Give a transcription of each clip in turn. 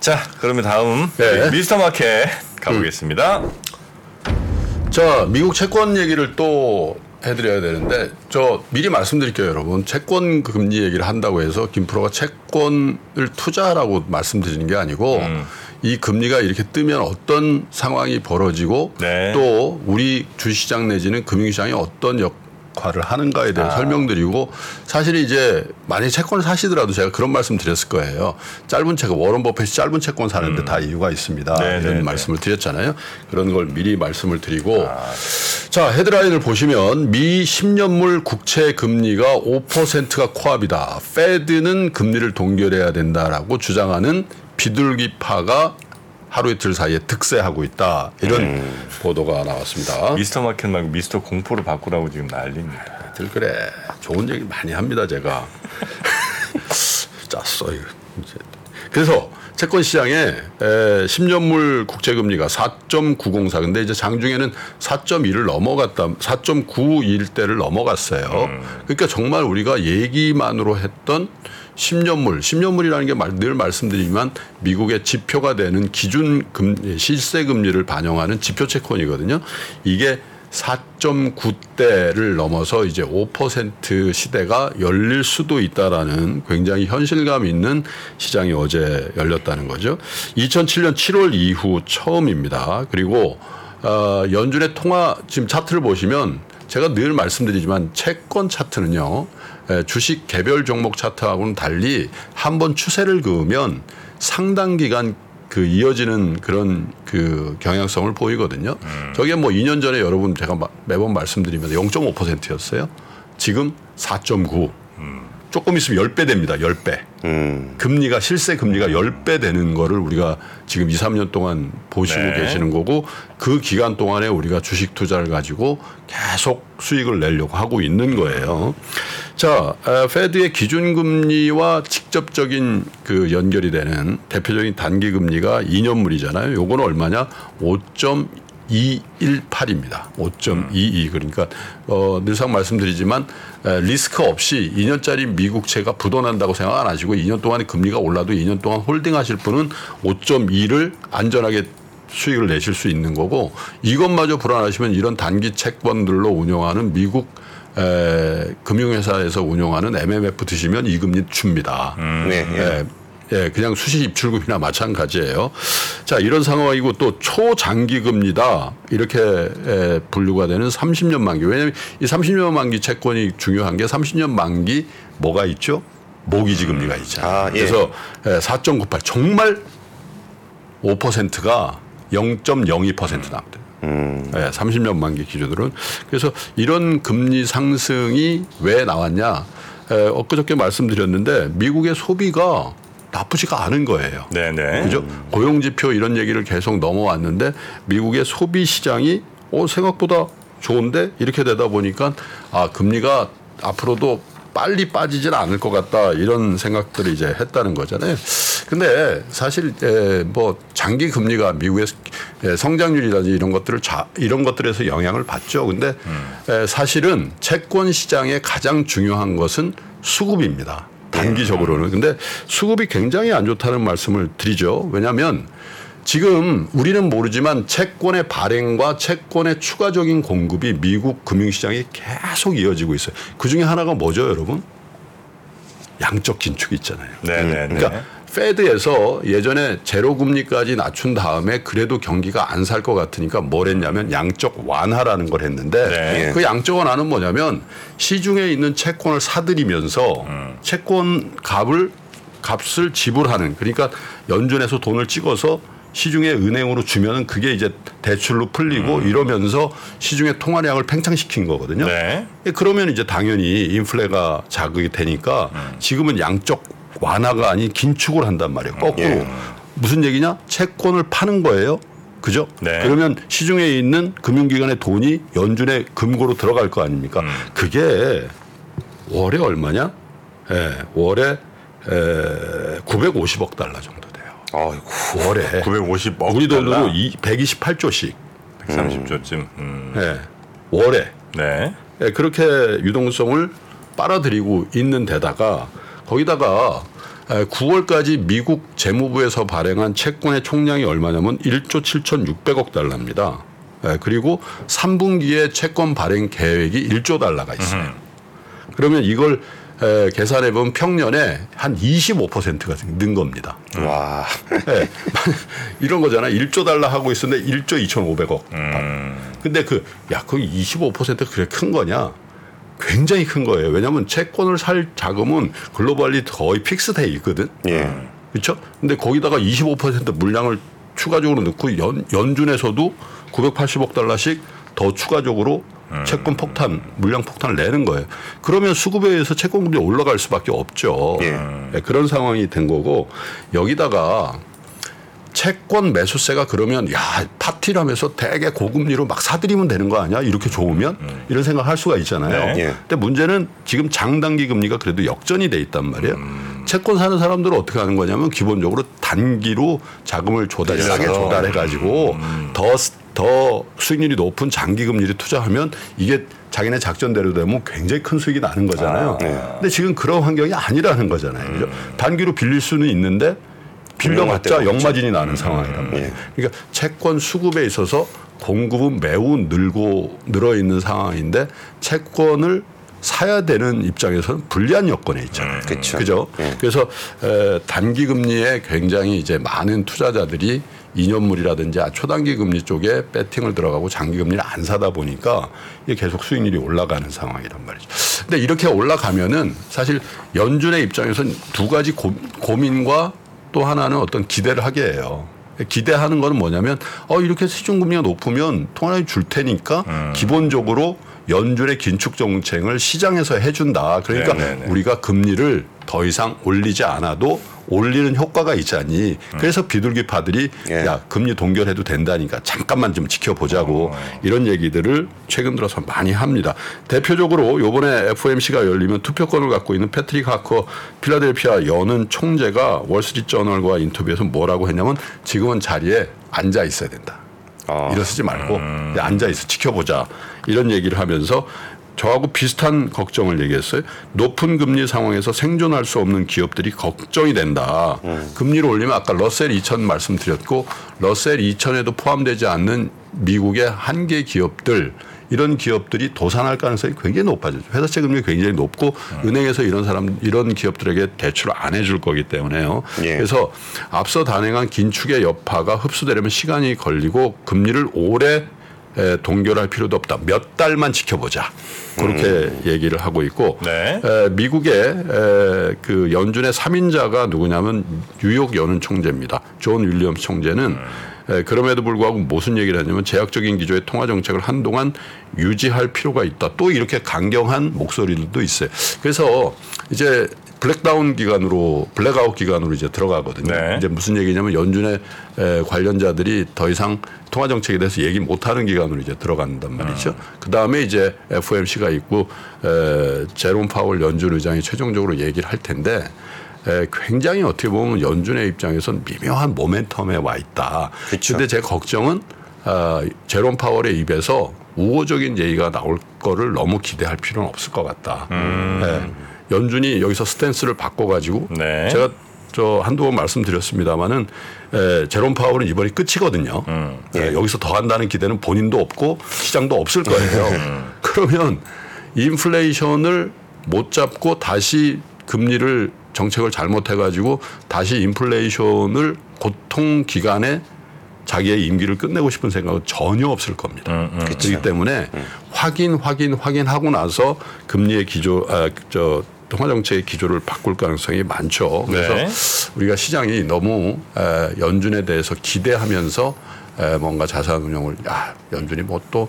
자, 그러면 다음 네. 미스터 마켓 가보겠습니다. 자, 미국 채권 얘기를 또 해드려야 되는데 저 미리 말씀드릴게요, 여러분. 채권 금리 얘기를 한다고 해서 김프로가 채권을 투자하라고 말씀드리는 게 아니고 이 금리가 이렇게 뜨면 어떤 상황이 벌어지고 네. 또 우리 주시장 내지는 금융시장이 어떤 역 할을 하는가에 대해 설명드리고 사실 이제 만약에 채권을 사시더라도 제가 그런 말씀 드렸을 거예요. 짧은 채권 워런 버핏이 짧은 채권 사는데 다 이유가 있습니다. 네, 이런 네, 네. 말씀을 드렸잖아요. 그런 걸 미리 말씀을 드리고 자 헤드라인을 보시면 미 10년물 국채 금리가 5%가 코앞이다. 페드는 금리를 동결해야 된다라고 주장하는 비둘기파가 하루 이틀 사이에 득세하고 있다. 이런 음. 보도가 나왔습니다. 미스터 마켓 말고 미스터 공포로 바꾸라고 지금 난리입니다. 들 그래 좋은 얘기 많이 합니다 제가 짰어 이거. 그래서 채권 시장에 에, 10년물 국채 금리가 4.904 근데 이제 장중에는 4.1을 넘어갔다 4.91대를 넘어갔어요. 그러니까 정말 우리가 얘기만으로 했던 10년물 10년물이라는 게 늘 말씀드리지만 미국의 지표가 되는 기준 금 실세 금리를 반영하는 지표 채권이거든요. 이게 4.9대를 넘어서 이제 5% 시대가 열릴 수도 있다라는 굉장히 현실감 있는 시장이 어제 열렸다는 거죠. 2007년 7월 이후 처음입니다. 그리고 어, 연준의 통화 지금 차트를 보시면 제가 늘 말씀드리지만 채권 차트는요. 에, 주식 개별 종목 차트하고는 달리 한 번 추세를 그으면 상당 기간 그 이어지는 그런 그 경향성을 보이거든요. 저게 뭐 2년 전에 여러분 제가 마- 매번 말씀드리면 0.5%였어요. 지금 4.9. 조금 있으면 10배 됩니다. 10배. 금리가 실세 금리가 10배 되는 거를 우리가 지금 2, 3년 동안 보시고 네. 계시는 거고 그 기간 동안에 우리가 주식 투자를 가지고 계속 수익을 내려고 하고 있는 거예요. 자, 에, 페드의 기준금리와 직접적인 그 연결이 되는 대표적인 단기 금리가 2년물이잖아요. 요거는 얼마냐? 5.218입니다. 5.22 그러니까 어, 늘상 말씀드리지만 에, 리스크 없이 2년짜리 미국채가 부도난다고 생각 안 하시고 2년 동안에 금리가 올라도 2년 동안 홀딩하실 분은 5.2를 안전하게 수익을 내실 수 있는 거고 이것마저 불안하시면 이런 단기 채권들로 운영하는 미국 에, 금융회사에서 운영하는 MMF 드시면 이 금리 줍니다. 네, 예. 예, 예, 그냥 수시 입출금이나 마찬가지예요. 자, 이런 상황이고 또 초장기 금리다. 이렇게 에, 분류가 되는 30년 만기. 왜냐하면 이 30년 만기 채권이 중요한 게 30년 만기 뭐가 있죠? 모기지 금리가 있잖아요. 아, 예. 그래서 4.98 정말 5%가 0.02% 나옵니다. 예, 30년 만기 기준으로는 그래서 이런 금리 상승이 왜 나왔냐? 에, 엊그저께 말씀드렸는데 미국의 소비가 나쁘지가 않은 거예요. 네네. 그죠? 고용 지표 이런 얘기를 계속 넘어왔는데 미국의 소비 시장이 어 생각보다 좋은데 이렇게 되다 보니까 아 금리가 앞으로도 빨리 빠지질 않을 것 같다 이런 생각들을 이제 했다는 거잖아요. 근데 사실 에, 뭐 장기 금리가 미국의 에, 성장률이라든지 이런 것들을 자, 이런 것들에서 영향을 받죠. 근데 에, 사실은 채권 시장의 가장 중요한 것은 수급입니다. 단기적으로는. 근데 수급이 굉장히 안 좋다는 말씀을 드리죠. 왜냐하면 지금 우리는 모르지만 채권의 발행과 채권의 추가적인 공급이 미국 금융시장에 계속 이어지고 있어요. 그 중에 하나가 뭐죠, 여러분? 양적 긴축이 있잖아요. 네네네. 그러니까 페드에서 예전에 제로 금리까지 낮춘 다음에 그래도 경기가 안 살 것 같으니까 뭘 했냐면 양적 완화라는 걸 했는데 네. 그 양적 완화는 뭐냐면 시중에 있는 채권을 사들이면서 채권 값을 값을 지불하는 그러니까 연준에서 돈을 찍어서 시중에 은행으로 주면은 그게 이제 대출로 풀리고 이러면서 시중의 통화량을 팽창시킨 거거든요. 네. 예, 그러면 이제 당연히 인플레가 자극이 되니까 지금은 양적 완화가 아닌 긴축을 한단 말이에요. 거꾸로 예. 무슨 얘기냐? 채권을 파는 거예요. 그죠? 네. 그러면 시중에 있는 금융기관의 돈이 연준의 금고로 들어갈 거 아닙니까? 그게 월에 얼마냐? 예, 월에 에, 950억 달러 정도 돼요. 아이고. 월에 950억 우리 달러? 돈으로 이 128조씩. 130조쯤. 음. 예, 월에 네. 예, 그렇게 유동성을 빨아들이고 있는 데다가 거기다가 에, 9월까지 미국 재무부에서 발행한 채권의 총량이 얼마냐면 1조 7,600억 달러입니다. 에, 그리고 3분기에 채권 발행 계획이 1조 달러가 있어요. 그러면 이걸 에, 계산해 보면 평년에 한 25%가 는 겁니다. 와. 네. 이런 거잖아. 1조 달러 하고 있었는데 1조 2,500억. 근데 그, 야, 그 25% 그래 큰 거냐? 굉장히 큰 거예요. 왜냐하면 채권을 살 자금은 글로벌리 거의 픽스돼 있거든. 예. 그렇죠? 근데 거기다가 25% 물량을 추가적으로 넣고 연, 연준에서도 980억 달러씩 더 추가적으로 채권 폭탄, 물량 폭탄을 내는 거예요. 그러면 수급에 의해서 채권금리 올라갈 수밖에 없죠. 예. 네, 그런 상황이 된 거고 여기다가 채권 매수세가 그러면 야 파티라면서 되게 고금리로 막 사들이면 되는 거 아니야? 이렇게 좋으면 이런 생각 할 수가 있잖아요. 네. 예. 근데 문제는 지금 장단기 금리가 그래도 역전이 돼 있단 말이에요. 채권 사는 사람들은 어떻게 하는 거냐면 기본적으로 단기로 자금을 조달 싸게. 조달해 가지고 더더 수익률이 높은 장기 금리를 투자하면 이게 자기네 작전대로 되면 굉장히 큰 수익이 나는 거잖아요. 아, 네. 근데 지금 그런 환경이 아니라는 거잖아요. 그죠? 단기로 빌릴 수는 있는데 빌려봤자. 역마진이 나는 상황이란 말이에요. 예. 그러니까 채권 수급에 있어서 공급은 매우 늘고 늘어 있는 상황인데 채권을 사야 되는 입장에서는 불리한 여건에 있잖아요. 그쵸. 그죠? 예. 그래서 에, 단기 금리에 굉장히 이제 많은 투자자들이 2년물이라든지 초단기 금리 쪽에 배팅을 들어가고 장기 금리를 안 사다 보니까 이게 계속 수익률이 올라가는 상황이란 말이죠. 근데 이렇게 올라가면은 사실 연준의 입장에서는 두 가지 고, 고민과 또 하나는 어떤 기대를 하게 해요. 기대하는 거는 뭐냐면 어 이렇게 시중 금리가 높으면 통화를 줄 테니까 기본적으로 연준의 긴축 정책을 시장에서 해준다. 그러니까 네네네. 우리가 금리를 더 이상 올리지 않아도 올리는 효과가 있잖니. 그래서 비둘기파들이 예. 야 금리 동결해도 된다니까 잠깐만 좀 지켜보자고 이런 얘기들을 최근 들어서 많이 합니다. 대표적으로 요번에 FOMC가 열리면 투표권을 갖고 있는 패트릭 하커 필라델피아 여는 총재가 월스트리트저널과 인터뷰에서 뭐라고 했냐면 지금은 자리에 앉아 있어야 된다. 아. 일어서지 말고 그냥 앉아 있어 지켜보자 이런 얘기를 하면서 저하고 비슷한 걱정을 얘기했어요. 높은 금리 상황에서 생존할 수 없는 기업들이 걱정이 된다. 금리를 올리면 아까 러셀 2000 말씀드렸고 러셀 2000에도 포함되지 않는 미국의 한개 기업들 이런 기업들이 도산할 가능성이 굉장히 높아졌죠. 회사채 금리 굉장히 높고 은행에서 이런 사람 이런 기업들에게 대출을 안 해줄 거기 때문에요. 예. 그래서 앞서 단행한 긴축의 여파가 흡수되려면 시간이 걸리고 금리를 오래 에, 동결할 필요도 없다. 몇 달만 지켜보자. 그렇게 얘기를 하고 있고 네. 에, 미국의 에, 그 연준의 3인자가 누구냐면 뉴욕 연은 총재입니다. 존 윌리엄스 총재는 에, 그럼에도 불구하고 무슨 얘기를 하냐면 제약적인 기조의 통화 정책을 한동안 유지할 필요가 있다. 또 이렇게 강경한 목소리들도 있어요. 그래서 이제 blackdown 기간으로 블랙아웃 기간으로 이제 들어가거든요. 네. 이제 무슨 얘기냐면 연준의 에, 관련자들이 더 이상 통화 정책에 대해서 얘기 못하는 기간으로 이제 들어간단 말이죠. 그 다음에 이제 FOMC가 있고 에, 제롬 파월 연준 의장이 최종적으로 얘기를 할 텐데. 에, 굉장히 어떻게 보면 연준의 입장에서는 미묘한 모멘텀에 와 있다. 그쵸. 근데 제 걱정은 아, 제롬 파월의 입에서 우호적인 얘기가 나올 거를 너무 기대할 필요는 없을 것 같다. 예. 연준이 여기서 스탠스를 바꿔가지고 네. 제가 저 한두 번 말씀드렸습니다마는 에, 제롬 파월은 이번이 끝이거든요. 예, 여기서 더 한다는 기대는 본인도 없고 시장도 없을 거예요. 그러면 인플레이션을 못 잡고 다시 금리를 정책을 잘못해가지고 다시 인플레이션을 고통 기간에 자기의 임기를 끝내고 싶은 생각은 전혀 없을 겁니다. 그렇기 때문에 확인, 확인, 확인하고 나서 금리의 기조, 아, 저 통화 정책의 기조를 바꿀 가능성이 많죠. 그래서 네. 우리가 시장이 너무 에, 연준에 대해서 기대하면서 에, 뭔가 자산 운용을 야 연준이 뭐또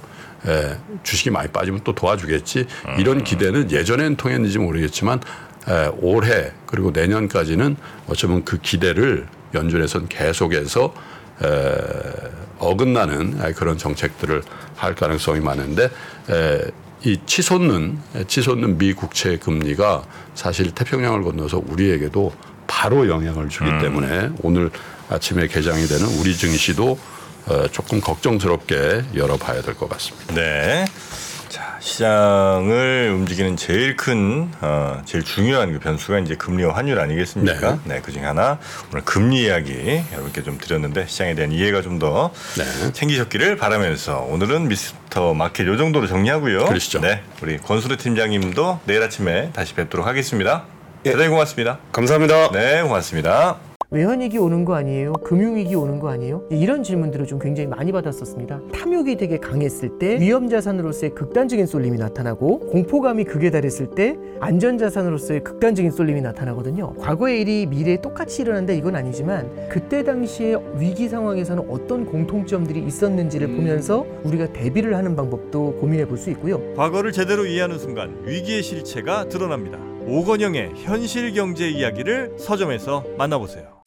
주식이 많이 빠지면 또 도와주겠지 이런 기대는 예전엔 통했는지 모르겠지만 에, 올해 그리고 내년까지는 어쩌면 그 기대를 연준에서는 계속해서 에, 어긋나는 그런 정책들을 할 가능성이 많은데 에, 이 치솟는 치솟는 미 국채 금리가 사실 태평양을 건너서 우리에게도 바로 영향을 주기 때문에 오늘 아침에 개장이 되는 우리 증시도 어, 조금 걱정스럽게 열어봐야 될 것 같습니다. 네. 자, 시장을 움직이는 제일 큰, 어, 제일 중요한 그 변수가 이제 금리와 환율 아니겠습니까? 네, 그 중에 하나 오늘 금리 이야기 여러분께 좀 드렸는데 시장에 대한 이해가 좀더 네. 생기셨기를 바라면서 오늘은 미스터 마켓 요 정도로 정리하고요. 그러시죠. 네, 우리 권수르 팀장님도 내일 아침에 다시 뵙도록 하겠습니다. 대단히 고맙습니다. 감사합니다. 네, 고맙습니다. 외환위기 오는 거 아니에요? 금융위기 오는 거 아니에요? 이런 질문들을 좀 굉장히 많이 받았었습니다. 탐욕이 되게 강했을 때 위험자산으로서의 극단적인 쏠림이 나타나고 공포감이 극에 달했을 때 안전자산으로서의 극단적인 쏠림이 나타나거든요. 과거의 일이 미래에 똑같이 일어난다 이건 아니지만 그때 당시에 위기 상황에서는 어떤 공통점들이 있었는지를 보면서 우리가 대비를 하는 방법도 고민해 볼 수 있고요. 과거를 제대로 이해하는 순간 위기의 실체가 드러납니다. 오건영의 현실 경제 이야기를 서점에서 만나보세요.